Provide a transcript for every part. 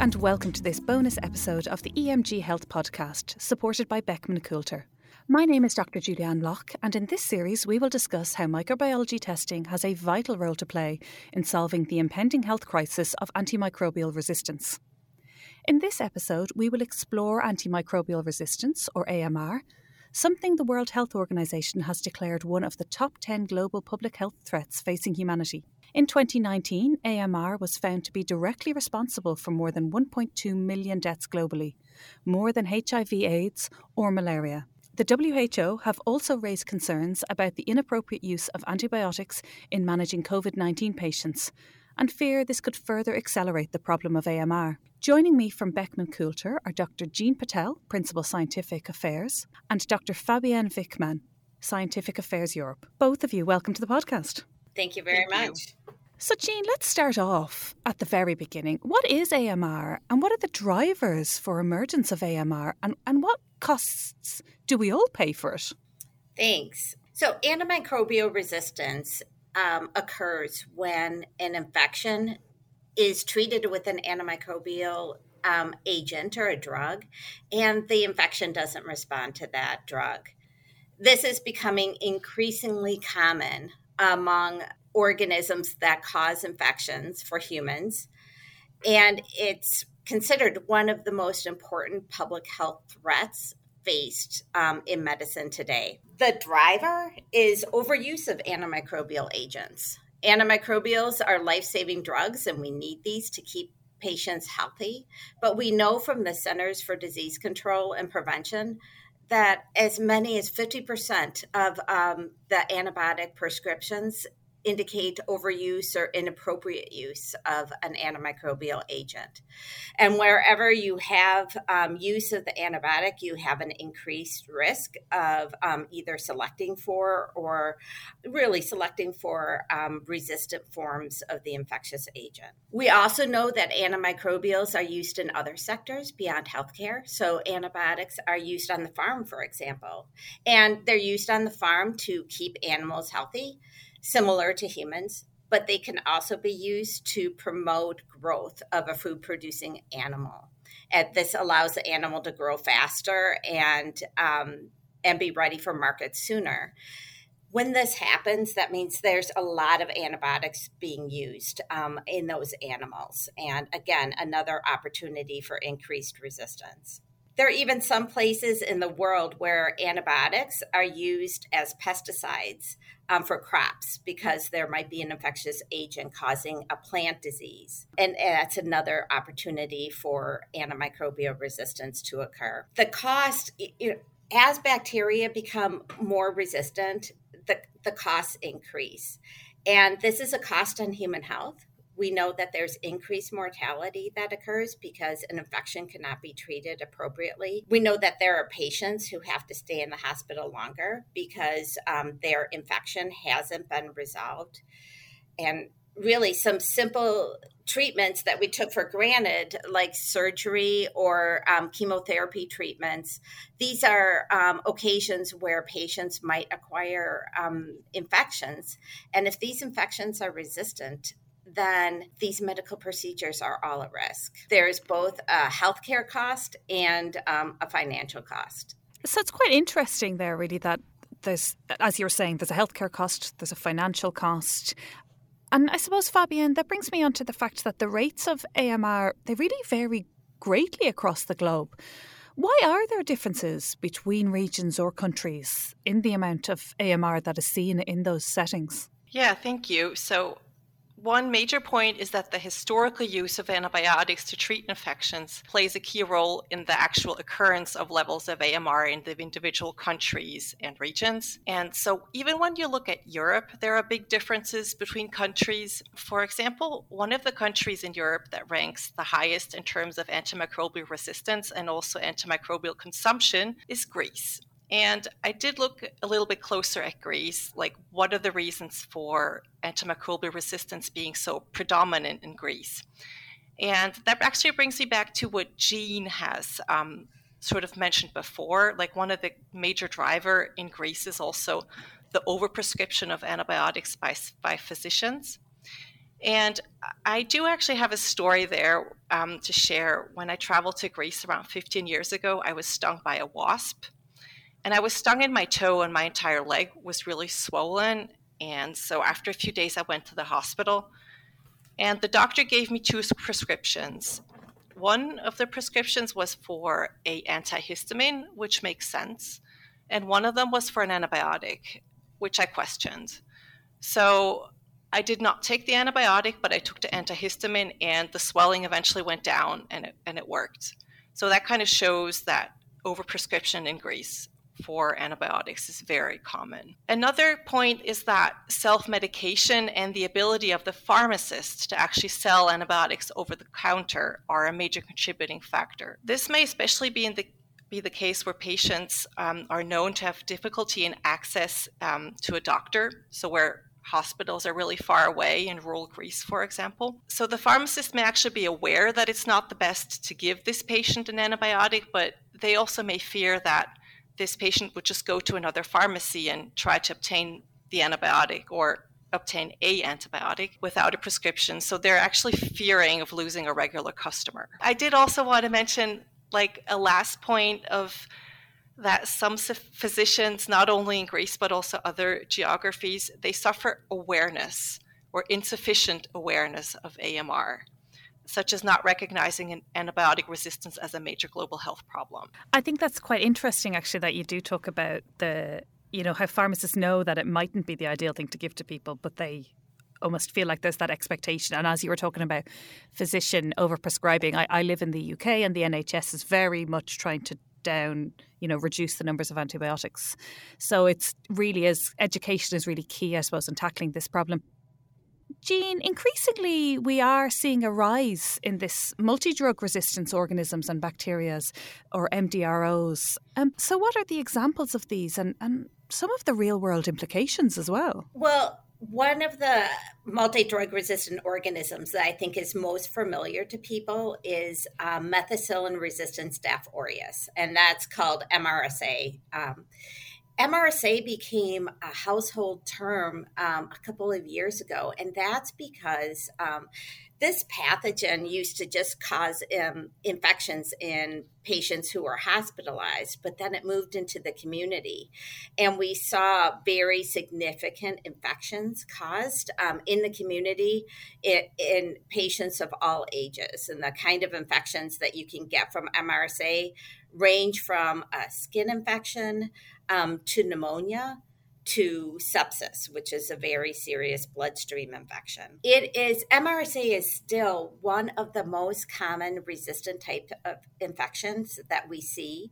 and welcome to this bonus episode of the EMG Health Podcast, supported by Beckman Coulter. My name is Dr. Julianne Locke, and in this series, we will discuss how microbiology testing has a vital role to play in solving the impending health crisis of antimicrobial resistance. In this episode, we will explore antimicrobial resistance, or AMR, something the World Health Organization has declared one of the top 10 global public health threats facing humanity. In 2019, AMR was found to be directly responsible for more than 1.2 million deaths globally, more than HIV, AIDS, or malaria. The WHO have also raised concerns about the inappropriate use of antibiotics in managing COVID 19 patients and fear this could further accelerate the problem of AMR. Joining me from Beckman Coulter are Dr. Jean Patel, Principal Scientific Affairs, and Dr. Fabienne Wichmann, Scientific Affairs Europe. Both of you, welcome to the podcast. Thank you very Thank much. You. So, Jean, let's start off at the very beginning. What is AMR and what are the drivers for emergence of AMR and, and what costs do we all pay for it? Thanks. So, antimicrobial resistance um, occurs when an infection is treated with an antimicrobial um, agent or a drug, and the infection doesn't respond to that drug. This is becoming increasingly common among organisms that cause infections for humans. And it's considered one of the most important public health threats faced um, in medicine today. The driver is overuse of antimicrobial agents. Antimicrobials are life saving drugs, and we need these to keep patients healthy. But we know from the Centers for Disease Control and Prevention that as many as 50% of um, the antibiotic prescriptions indicate overuse or inappropriate use of an antimicrobial agent. And wherever you have um, use of the antibiotic, you have an increased risk of um, either selecting for or really selecting for um, resistant forms of the infectious agent. We also know that antimicrobials are used in other sectors beyond healthcare. So, antibiotics are used on the farm, for example, and they're used on the farm to keep animals healthy similar to humans, but they can also be used to promote growth of a food producing animal. And this allows the animal to grow faster and um, and be ready for market sooner. When this happens, that means there's a lot of antibiotics being used um, in those animals. And again, another opportunity for increased resistance. There are even some places in the world where antibiotics are used as pesticides um, for crops because there might be an infectious agent causing a plant disease. And, and that's another opportunity for antimicrobial resistance to occur. The cost, you know, as bacteria become more resistant, the, the costs increase. And this is a cost on human health we know that there's increased mortality that occurs because an infection cannot be treated appropriately. We know that there are patients who have to stay in the hospital longer because um, their infection hasn't been resolved. And really, some simple treatments that we took for granted, like surgery or um, chemotherapy treatments, these are um, occasions where patients might acquire um, infections. And if these infections are resistant, then these medical procedures are all at risk. There's both a healthcare cost and um, a financial cost. So it's quite interesting there, really, that there's, as you're saying, there's a healthcare cost, there's a financial cost. And I suppose, Fabienne, that brings me on to the fact that the rates of AMR, they really vary greatly across the globe. Why are there differences between regions or countries in the amount of AMR that is seen in those settings? Yeah, thank you. So one major point is that the historical use of antibiotics to treat infections plays a key role in the actual occurrence of levels of AMR in the individual countries and regions. And so, even when you look at Europe, there are big differences between countries. For example, one of the countries in Europe that ranks the highest in terms of antimicrobial resistance and also antimicrobial consumption is Greece. And I did look a little bit closer at Greece, like what are the reasons for antimicrobial resistance being so predominant in Greece? And that actually brings me back to what Jean has um, sort of mentioned before. Like one of the major driver in Greece is also the overprescription of antibiotics by, by physicians. And I do actually have a story there um, to share. When I traveled to Greece around 15 years ago, I was stung by a wasp. And I was stung in my toe, and my entire leg was really swollen. And so after a few days, I went to the hospital. And the doctor gave me two prescriptions. One of the prescriptions was for a antihistamine, which makes sense, and one of them was for an antibiotic, which I questioned. So I did not take the antibiotic, but I took the antihistamine, and the swelling eventually went down, and it, and it worked. So that kind of shows that overprescription in Greece for antibiotics is very common. Another point is that self medication and the ability of the pharmacist to actually sell antibiotics over the counter are a major contributing factor. This may especially be in the be the case where patients um, are known to have difficulty in access um, to a doctor, so where hospitals are really far away in rural Greece, for example. So the pharmacist may actually be aware that it's not the best to give this patient an antibiotic, but they also may fear that this patient would just go to another pharmacy and try to obtain the antibiotic or obtain a antibiotic without a prescription. So they're actually fearing of losing a regular customer. I did also want to mention like a last point of that some physicians not only in greece but also other geographies they suffer awareness or insufficient awareness of amr such as not recognizing an antibiotic resistance as a major global health problem. I think that's quite interesting, actually, that you do talk about the, you know, how pharmacists know that it mightn't be the ideal thing to give to people, but they almost feel like there's that expectation. And as you were talking about physician overprescribing, I, I live in the UK and the NHS is very much trying to down, you know, reduce the numbers of antibiotics. So it's really is education is really key, I suppose, in tackling this problem. Jean, increasingly we are seeing a rise in this multi drug resistance organisms and bacteria, or MDROs. Um, so, what are the examples of these and, and some of the real world implications as well? Well, one of the multi drug resistant organisms that I think is most familiar to people is um, methicillin resistant Staph aureus, and that's called MRSA. Um, MRSA became a household term um, a couple of years ago, and that's because um, this pathogen used to just cause um, infections in patients who were hospitalized, but then it moved into the community. And we saw very significant infections caused um, in the community in, in, patients of all ages. And the kind of infections that you can get from MRSA range from a skin infection um, to pneumonia to sepsis, which is a very serious bloodstream infection. It is MRSA is still one of the most common resistant type of infections that we see.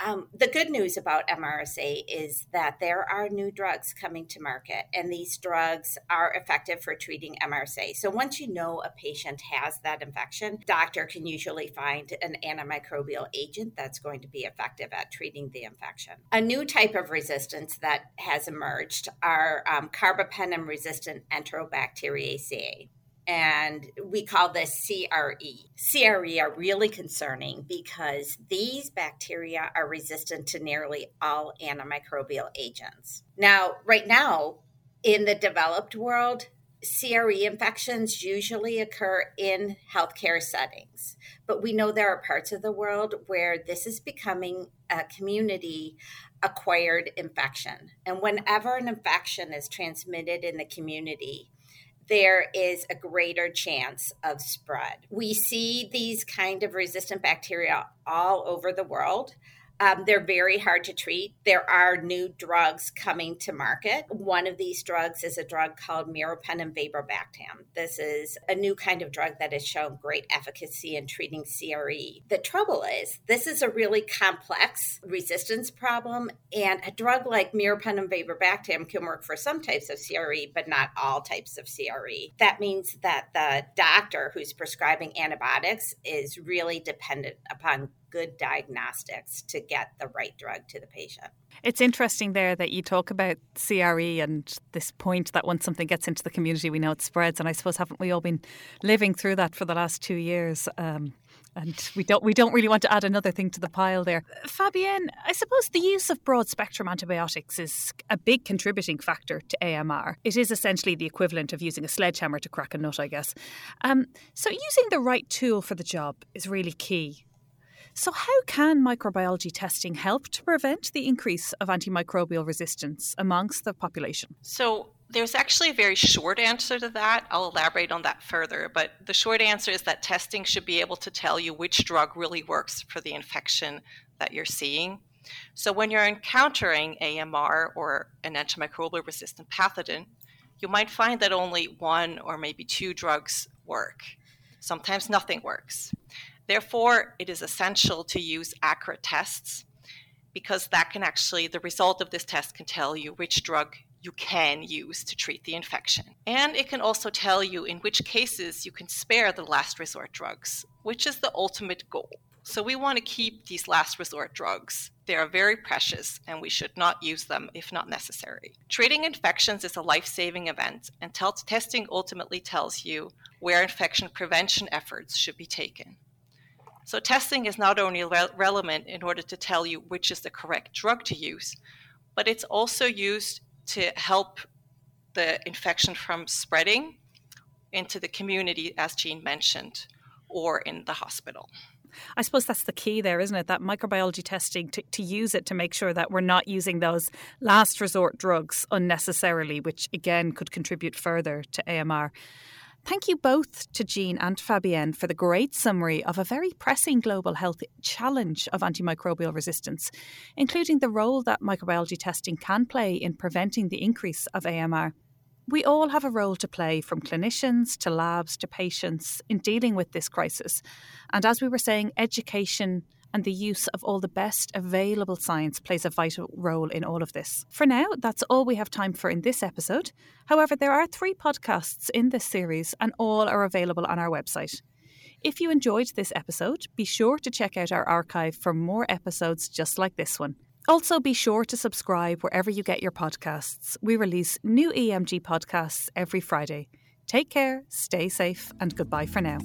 Um, the good news about MRSA is that there are new drugs coming to market, and these drugs are effective for treating MRSA. So once you know a patient has that infection, doctor can usually find an antimicrobial agent that's going to be effective at treating the infection. A new type of resistance that has emerged are um, carbapenem-resistant Enterobacteriaceae and we call this CRE. CRE are really concerning because these bacteria are resistant to nearly all antimicrobial agents. Now, right now, in the developed world, CRE infections usually occur in healthcare settings, but we know there are parts of the world where this is becoming a community acquired infection. And whenever an infection is transmitted in the community, there is a greater chance of spread. We see these kind of resistant bacteria all over the world. Um, they're very hard to treat. There are new drugs coming to market. One of these drugs is a drug called meropenem vaborbactam. This is a new kind of drug that has shown great efficacy in treating CRE. The trouble is, this is a really complex resistance problem, and a drug like meropenem vaborbactam can work for some types of CRE, but not all types of CRE. That means that the doctor who's prescribing antibiotics is really dependent upon good diagnostics to get the right drug to the patient. It's interesting there that you talk about CRE and this point that once something gets into the community, we know it spreads. And I suppose haven't we all been living through that for the last two years? Um, and we don't we don't really want to add another thing to the pile there. Fabienne, I suppose the use of broad spectrum antibiotics is a big contributing factor to AMR. It is essentially the equivalent of using a sledgehammer to crack a nut, I guess. Um, so using the right tool for the job is really key. So, how can microbiology testing help to prevent the increase of antimicrobial resistance amongst the population? So, there's actually a very short answer to that. I'll elaborate on that further. But the short answer is that testing should be able to tell you which drug really works for the infection that you're seeing. So, when you're encountering AMR or an antimicrobial resistant pathogen, you might find that only one or maybe two drugs work. Sometimes nothing works. Therefore, it is essential to use accurate tests because that can actually, the result of this test can tell you which drug you can use to treat the infection. And it can also tell you in which cases you can spare the last resort drugs, which is the ultimate goal. So we want to keep these last resort drugs. They are very precious and we should not use them if not necessary. Treating infections is a life saving event, and testing ultimately tells you where infection prevention efforts should be taken. So, testing is not only re- relevant in order to tell you which is the correct drug to use, but it's also used to help the infection from spreading into the community, as Jean mentioned, or in the hospital. I suppose that's the key there, isn't it? That microbiology testing to, to use it to make sure that we're not using those last resort drugs unnecessarily, which again could contribute further to AMR. Thank you both to Jean and Fabienne for the great summary of a very pressing global health challenge of antimicrobial resistance, including the role that microbiology testing can play in preventing the increase of AMR. We all have a role to play, from clinicians to labs to patients, in dealing with this crisis. And as we were saying, education and the use of all the best available science plays a vital role in all of this. For now, that's all we have time for in this episode. However, there are three podcasts in this series, and all are available on our website. If you enjoyed this episode, be sure to check out our archive for more episodes just like this one. Also, be sure to subscribe wherever you get your podcasts. We release new EMG podcasts every Friday. Take care, stay safe, and goodbye for now.